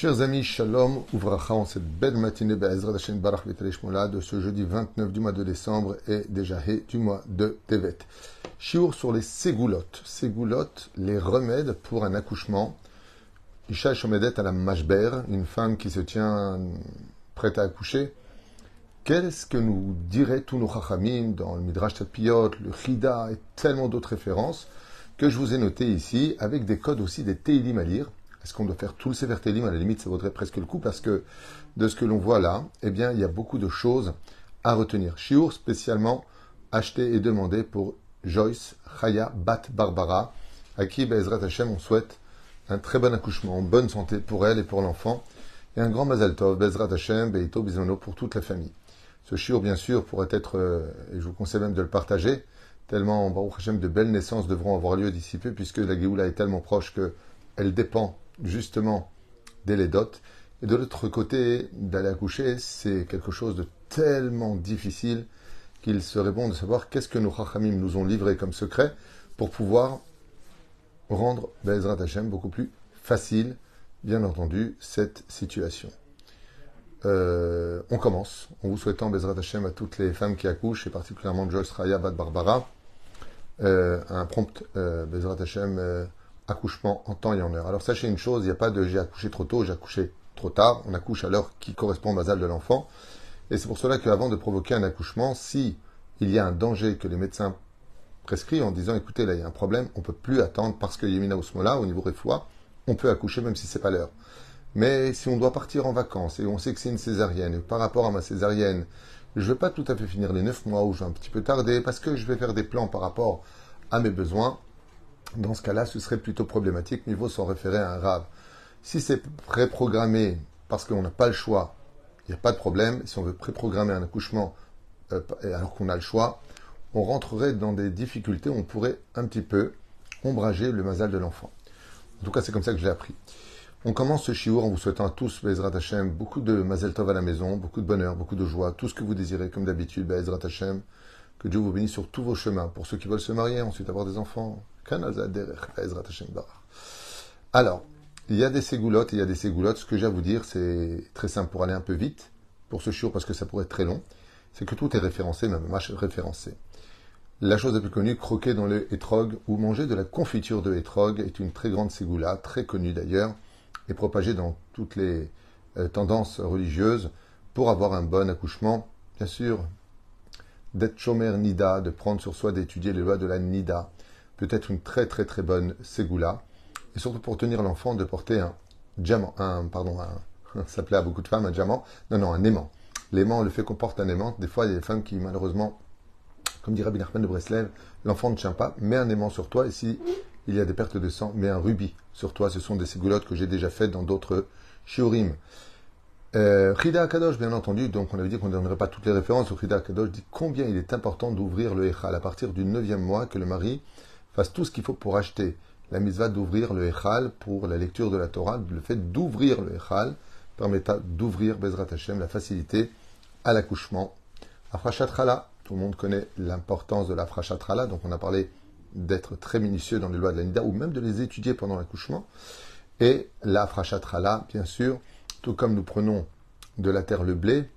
Chers amis, shalom, ouvracha en cette belle matinée Hashem Barach de ce jeudi 29 du mois de décembre et déjà du mois de Tevet. Chiour sur les ségoulottes. Ségoulottes, les remèdes pour un accouchement. Isha Shomedet à la Mashber, une femme qui se tient prête à accoucher. Qu'est-ce que nous diraient tous nos chachamim dans le Midrash Tatpiyot, le Chida et tellement d'autres références que je vous ai noté ici avec des codes aussi des Teilim à lire est-ce qu'on doit faire tout le Sefer Télim À la limite, ça vaudrait presque le coup parce que de ce que l'on voit là, eh bien, il y a beaucoup de choses à retenir. Chiour spécialement acheté et demandé pour Joyce Chaya Bat Barbara, à qui Bezrat Hashem on souhaite un très bon accouchement, en bonne santé pour elle et pour l'enfant, et un grand Mazal Tov, Bezrat Hashem, Beito Bizono pour toute la famille. Ce chiour, bien sûr, pourrait être, euh, et je vous conseille même de le partager, tellement Baruch Hashem de belles naissances devront avoir lieu d'ici peu, puisque la Géoula est tellement proche que elle dépend justement des lédotes. Et de l'autre côté, d'aller accoucher, c'est quelque chose de tellement difficile qu'il serait bon de savoir qu'est-ce que nos Chachamim nous ont livré comme secret pour pouvoir rendre Bezrat Hashem beaucoup plus facile, bien entendu, cette situation. Euh, on commence en vous souhaitant Bezrat Hashem à toutes les femmes qui accouchent, et particulièrement Joyce Raya Bad Barbara, euh, un prompt euh, Bezrat Hashem euh, accouchement en temps et en heure. Alors sachez une chose, il n'y a pas de j'ai accouché trop tôt, j'ai accouché trop tard. On accouche à l'heure qui correspond au basal de l'enfant. Et c'est pour cela qu'avant de provoquer un accouchement, si il y a un danger que les médecins prescrivent en disant écoutez là il y a un problème, on peut plus attendre parce que Yemina Ousmola au niveau réfoua, on peut accoucher même si c'est pas l'heure. Mais si on doit partir en vacances et on sait que c'est une césarienne, et par rapport à ma césarienne, je ne vais pas tout à fait finir les neuf mois ou je vais un petit peu tarder parce que je vais faire des plans par rapport à mes besoins, dans ce cas-là, ce serait plutôt problématique, faut s'en référer à un rave. Si c'est préprogrammé parce qu'on n'a pas le choix, il n'y a pas de problème. Si on veut préprogrammer un accouchement euh, alors qu'on a le choix, on rentrerait dans des difficultés, on pourrait un petit peu ombrager le mazal de l'enfant. En tout cas, c'est comme ça que je l'ai appris. On commence ce chiour en vous souhaitant à tous, Bezrat Hashem, beaucoup de mazel tov à la maison, beaucoup de bonheur, beaucoup de joie, tout ce que vous désirez, comme d'habitude, Bezrat Hashem. Que Dieu vous bénisse sur tous vos chemins. Pour ceux qui veulent se marier, ensuite avoir des enfants, alors, il y a des ségoulottes, il y a des ségoulottes. Ce que j'ai à vous dire, c'est très simple pour aller un peu vite, pour ce jour, parce que ça pourrait être très long. C'est que tout est référencé, même match référencé. La chose la plus connue, croquer dans le hétrog ou manger de la confiture de hétrog est une très grande ségoula, très connue d'ailleurs, et propagée dans toutes les euh, tendances religieuses pour avoir un bon accouchement. Bien sûr, d'être chomer nida, de prendre sur soi d'étudier les lois de la nida, peut être une très très très bonne ségoula. Et surtout pour tenir l'enfant de porter un diamant, un, pardon, ça plaît à beaucoup de femmes, un diamant. Non, non, un aimant. L'aimant, le fait qu'on porte un aimant, des fois il y a des femmes qui malheureusement, comme dirait Rabbi de Breslev, l'enfant ne tient pas, mets un aimant sur toi et si il y a des pertes de sang, mets un rubis sur toi. Ce sont des ségoulottes que j'ai déjà faites dans d'autres shiurim. Euh, Akadosh, bien entendu, donc on avait dit qu'on ne donnerait pas toutes les références. Rida Akadosh dit combien il est important d'ouvrir le Echal à partir du neuvième mois que le mari fasse tout ce qu'il faut pour acheter la mitzvah d'ouvrir le Echal pour la lecture de la Torah. Le fait d'ouvrir le Echal permettra d'ouvrir Bezrat Hashem, la facilité à l'accouchement. Afrashatrala, tout le monde connaît l'importance de l'afrashatrala, donc on a parlé d'être très minutieux dans les lois de la Nida ou même de les étudier pendant l'accouchement. Et l'afrashatrala, bien sûr, tout comme nous prenons de la terre le blé,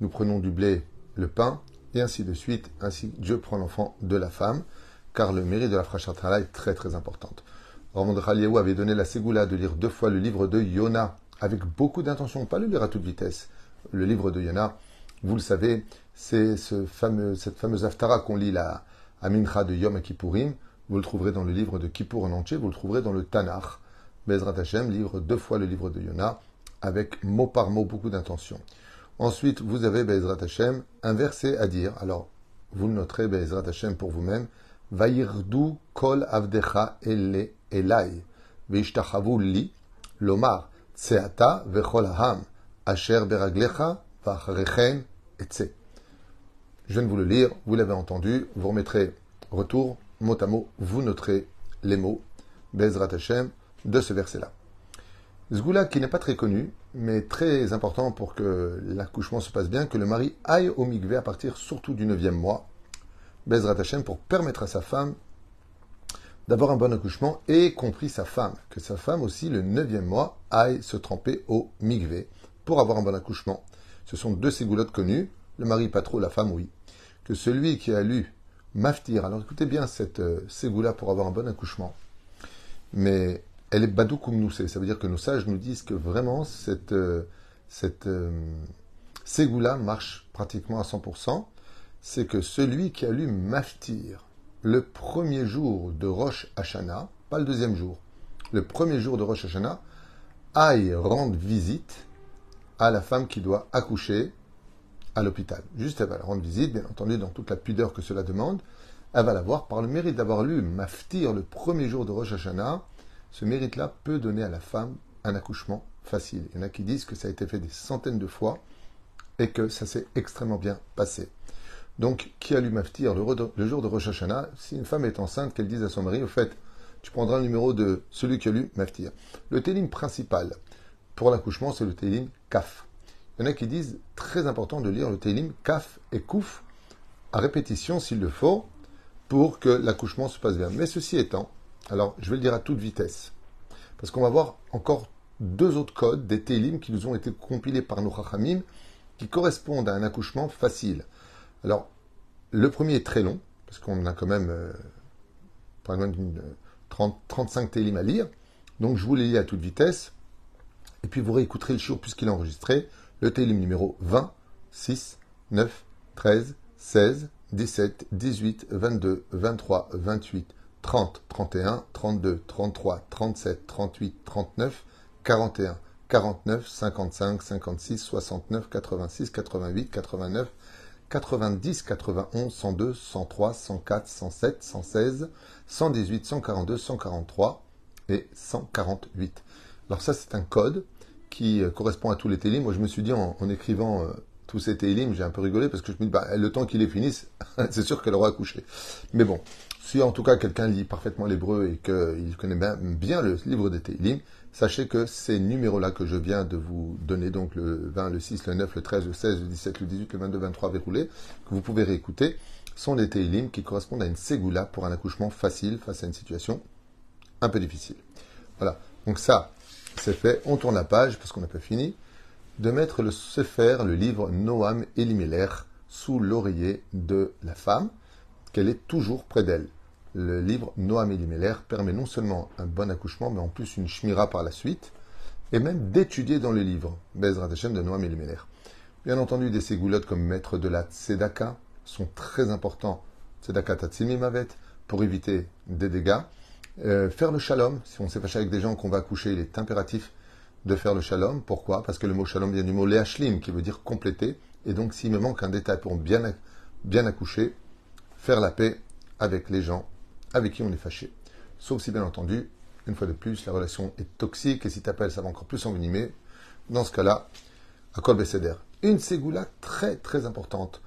nous prenons du blé le pain, et ainsi de suite. Ainsi, Dieu prend l'enfant de la femme car le mérite de la Frachatala est très très importante. Rav avait donné la ségoula de lire deux fois le livre de Yona, avec beaucoup d'intention, pas le lire à toute vitesse. Le livre de Yona, vous le savez, c'est ce fameux, cette fameuse Aftara qu'on lit la Amincha de Yom Kippourim. Vous le trouverez dans le livre de Kippour en entier, vous le trouverez dans le Tanakh. Bezrat Hashem livre deux fois le livre de Yona, avec mot par mot beaucoup d'intention. Ensuite, vous avez Bezrat Hashem un verset à dire. Alors, vous le noterez Bezrat Hashem pour vous-même. Kol avdecha elai, li, lomar, asher beraglecha. Je viens de vous le lire, vous l'avez entendu, vous remettrez retour, mot à mot, vous noterez les mots, Bezrat de ce verset-là. Zgoula qui n'est pas très connu, mais très important pour que l'accouchement se passe bien, que le mari aille au migvé à partir surtout du neuvième mois, Bezrat Hashem, pour permettre à sa femme d'avoir un bon accouchement et compris sa femme, que sa femme aussi, le neuvième mois, aille se tremper au migvé pour avoir un bon accouchement. Ce sont deux ségoulottes connues, le mari pas trop, la femme oui. Que celui qui a lu Maftir, alors écoutez bien cette euh, ségoula pour avoir un bon accouchement, mais elle est badou ça veut dire que nos sages nous disent que vraiment cette, euh, cette euh, marche pratiquement à 100%, c'est que celui qui a lu Maftir, le premier jour de Rosh Hashanah, pas le deuxième jour, le premier jour de Rosh Hashanah, aille rendre visite à la femme qui doit accoucher à l'hôpital. Juste, elle va rendre visite, bien entendu, dans toute la pudeur que cela demande. Elle va la voir par le mérite d'avoir lu Maftir le premier jour de Rosh Hashanah. Ce mérite-là peut donner à la femme un accouchement facile. Il y en a qui disent que ça a été fait des centaines de fois et que ça s'est extrêmement bien passé. Donc, qui a lu Maftir le, jour de Rosh Hashanah Si une femme est enceinte, qu'elle dise à son mari, au fait, tu prendras le numéro de celui qui a lu Maftir. Le télim principal pour l'accouchement, c'est le télim Kaf. Il y en a qui disent, très important de lire le télim Kaf et Kouf à répétition s'il le faut, pour que l'accouchement se passe bien. Mais ceci étant, alors je vais le dire à toute vitesse, parce qu'on va voir encore deux autres codes des télim qui nous ont été compilés par nos Chachamim, qui correspondent à un accouchement facile. Alors, le premier est très long, parce qu'on a quand même euh, pas loin d'une 35 télim à lire. Donc, je vous les lis à toute vitesse. Et puis, vous réécouterez le jour puisqu'il est enregistré. Le télim numéro 20, 6, 9, 13, 16, 17, 18, 22, 23, 28, 30, 31, 32, 33, 37, 38, 39, 41, 49, 55, 56, 69, 86, 88, 89, 90, 91, 102, 103, 104, 107, 116, 118, 142, 143 et 148. Alors ça, c'est un code qui euh, correspond à tous les télim. Moi, je me suis dit, en, écrivant euh, tous ces télim, j'ai un peu rigolé parce que je me dis, bah, le temps qu'il les finisse, c'est sûr qu'elle aura accouché. Mais bon, si en tout cas quelqu'un lit parfaitement l'hébreu et qu'il connaît bien, le livre des télim, sachez que ces numéros-là que je viens de vous donner, donc le 20, le 6, le 9, le 13, le 16, le 17, le 18, le 22, 23 verroulés, que vous pouvez réécouter, sont des télim qui correspondent à une ségoula pour un accouchement facile face à une situation un peu difficile. Voilà. Donc ça, c'est fait. On tourne la page parce qu'on n'a pas fini. De mettre le Sefer, le livre Noam Elimelech, sous l'oreiller de la femme, qu'elle est toujours près d'elle. Le livre Noam Elimelech permet non seulement un bon accouchement, mais en plus une shmira par la suite, et même d'étudier dans le livre Bezrat Hashem de Noam Elimelech. Bien entendu, des ségoulottes comme maître de la tzedaka sont très importants. Tzedaka Tatsimimavet, pour éviter des dégâts. Euh, faire le shalom, si on s'est fâché avec des gens qu'on va accoucher, il est impératif de faire le shalom. Pourquoi? Parce que le mot shalom vient du mot leashlim, qui veut dire compléter. Et donc, s'il me manque un détail pour bien accoucher, faire la paix avec les gens avec qui on est fâché. Sauf si, bien entendu, une fois de plus, la relation est toxique et si tu appelles, ça va encore plus s'envenimer. Dans ce cas-là, à Kol Une ségoula très très importante.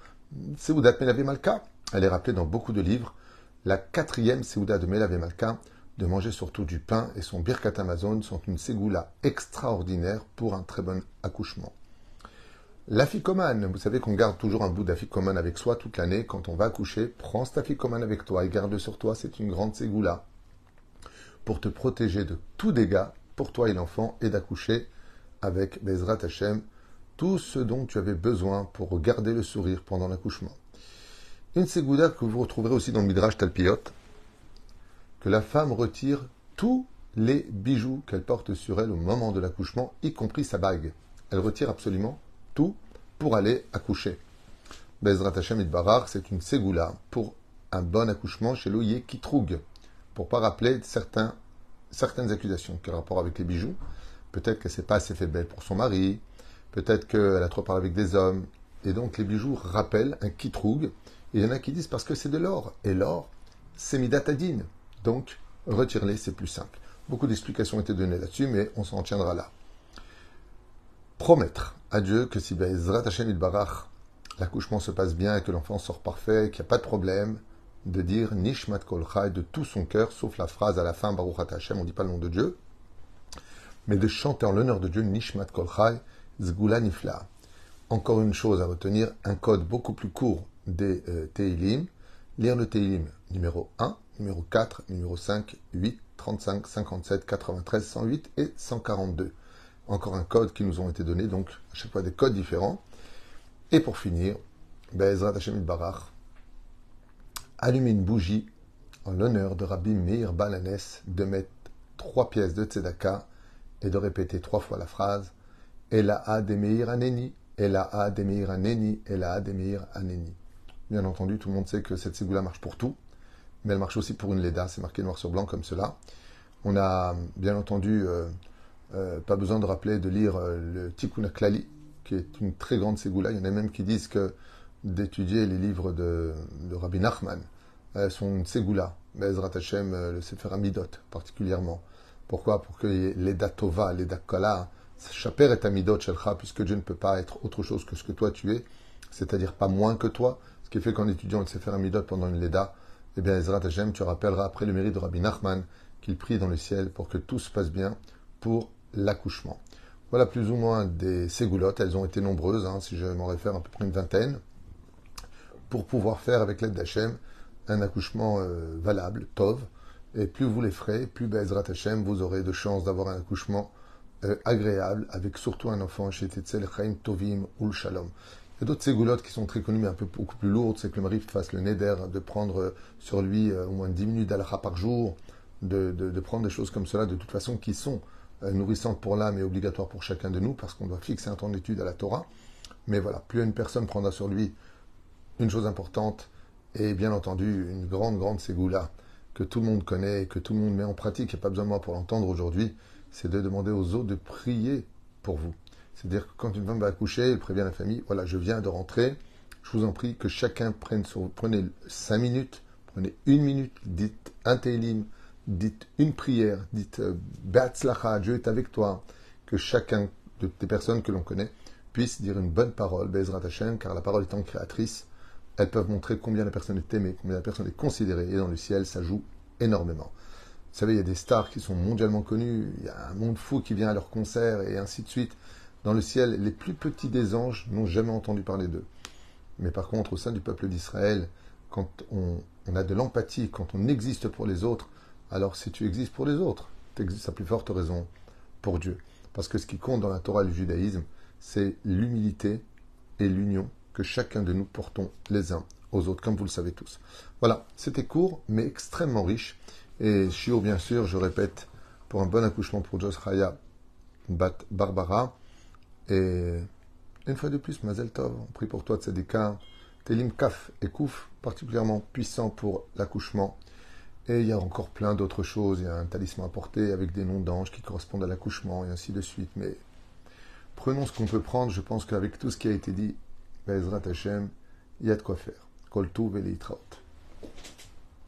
Séoudat Melavé Malka, elle est rappelée dans beaucoup de livres. La quatrième Séouda de Melavé Malka, de manger surtout du pain et son birkat Amazon sont une ségoula extraordinaire pour un très bon accouchement. L'afficomane, vous savez qu'on garde toujours un bout d'afficomane avec soi toute l'année. Quand on va accoucher, prends cet afficomane avec toi et garde sur toi, c'est une grande ségoula. Pour te protéger de tout dégât, pour toi et l'enfant, et d'accoucher avec Bezrat Hashem, tout ce dont tu avais besoin pour garder le sourire pendant l'accouchement. Une ségoula que vous retrouverez aussi dans le Midrash Talpiot, que la femme retire tous les bijoux qu'elle porte sur elle au moment de l'accouchement, y compris sa bague. Elle retire absolument pour aller accoucher. Bezrat Barar, c'est une ségoula pour un bon accouchement chez l'oyer qui trougue, pour pas rappeler certaines accusations. Quel rapport avec les bijoux Peut-être qu'elle s'est pas assez fait belle pour son mari, peut-être qu'elle a trop parlé avec des hommes, et donc les bijoux rappellent un kitrougue. Il y en a qui disent parce que c'est de l'or, et l'or, c'est midatadine. Donc, retire-les, c'est plus simple. Beaucoup d'explications ont été données là-dessus, mais on s'en tiendra là. Promettre à Dieu que si Bezrat Hashem Barach, l'accouchement se passe bien et que l'enfant sort parfait, qu'il n'y a pas de problème, de dire Nishmat Kol de tout son cœur, sauf la phrase à la fin Baruch Hashem, on ne dit pas le nom de Dieu, mais de chanter en l'honneur de Dieu Nishmat Kol Zgula Nifla. Encore une chose à retenir, un code beaucoup plus court des euh, Teilim, lire le Teilim numéro 1, numéro 4, numéro 5, 8, 35, 57, 93, 108 et 142. Encore un code qui nous ont été donnés, donc à chaque fois des codes différents. Et pour finir, Be'ezrat Hashem Barach, allumer une bougie en l'honneur de Rabbi Meir Balanes de mettre trois pièces de tzedaka et de répéter trois fois la phrase Ela a Meir aneni, Ela a Meir aneni, Ela a Meir aneni. Bien entendu, tout le monde sait que cette ségoula marche pour tout, mais elle marche aussi pour une leda, c'est marqué noir sur blanc comme cela. On a bien entendu euh, euh, pas besoin de rappeler de lire euh, le Tikkun Klali, qui est une très grande ségoula. Il y en a même qui disent que d'étudier les livres de, Rabbi Nachman sont une ségoula, Bezrat Hashem, le Sefer Amidot particulièrement. Pourquoi? Pour que l'Eda Tova, l'Eda Kala, Chaper et Amidot Shelcha, puisque Dieu ne peut pas être autre chose que ce que toi tu es, c'est-à-dire pas moins que toi, ce qui fait qu'en étudiant le Sefer Amidot pendant une Leda, eh bien, Ezrat Hashem, tu rappelleras après le mérite de Rabbi Nachman qu'il prie dans le ciel pour que tout se passe bien pour l'accouchement. Voilà plus ou moins des ségoulottes, elles ont été nombreuses, hein, si je m'en réfère à peu près une vingtaine, pour pouvoir faire avec l'aide d'Hachem un accouchement euh, valable, tov, et plus vous les ferez, plus Bezrat Hashem, vous aurez de chances d'avoir un accouchement euh, agréable, avec surtout un enfant chez Tetzel Chaim Tovim ou Shalom. Il y a d'autres ségoulottes qui sont très connues, mais un peu beaucoup plus lourdes, c'est que le mari fasse le neder, de prendre euh, sur lui au moins 10 minutes d'alakha par jour, de, de, prendre des choses comme cela, de toute façon, qui sont nourrissantes pour l'âme et obligatoires pour chacun de nous, parce qu'on doit fixer un temps d'étude à la Torah. Mais voilà, plus une personne prendra sur lui une chose importante, et bien entendu une grande, grande ségoula que tout le monde connaît et que tout le monde met en pratique, a pas besoin de moi pour l'entendre aujourd'hui, c'est de demander aux autres de prier pour vous. C'est-à-dire que quand une femme va accoucher, elle prévient la famille, voilà, je viens de rentrer, je vous en prie que chacun prenne son, prenez cinq minutes, prenez une minute, dites un télim, dites une prière, dites euh, Beatzlacha, Dieu est avec toi, que chacun des personnes que l'on connaît puisse dire une bonne parole, Bezrat Hashem, car la parole étant créatrice, elles peuvent montrer combien la personne est aimée, combien la personne est considérée. Et dans le ciel, ça joue énormément. Vous savez, il y a des stars qui sont mondialement connues, il y a un monde fou qui vient à leurs concerts et ainsi de suite. Dans le ciel, les plus petits des anges n'ont jamais entendu parler d'eux. Mais par contre, au sein du peuple d'Israël, quand on, a de l'empathie, quand on existe pour les autres, alors si tu existes pour les autres, tu existes à plus forte raison pour Dieu. Parce que ce qui compte dans la Torah et le judaïsme, c'est l'humilité et l'union que chacun de nous portons les uns aux autres, comme vous le savez tous. Voilà, c'était court, mais extrêmement riche. Et Shio, bien sûr, je répète, pour un bon accouchement pour Jos Raya Bat Barbara. Et une fois de plus, Mazel Tov, on prie pour toi, Tzedeka. Telim Kaf et Kouf, particulièrement puissant pour l'accouchement. Et il y a encore plein d'autres choses. Il y a un talisman à porter avec des noms d'anges qui correspondent à l'accouchement et ainsi de suite. Mais prenons ce qu'on peut prendre. Je pense qu'avec tout ce qui a été dit, Bezrat il y a de quoi faire. Kol Tuv et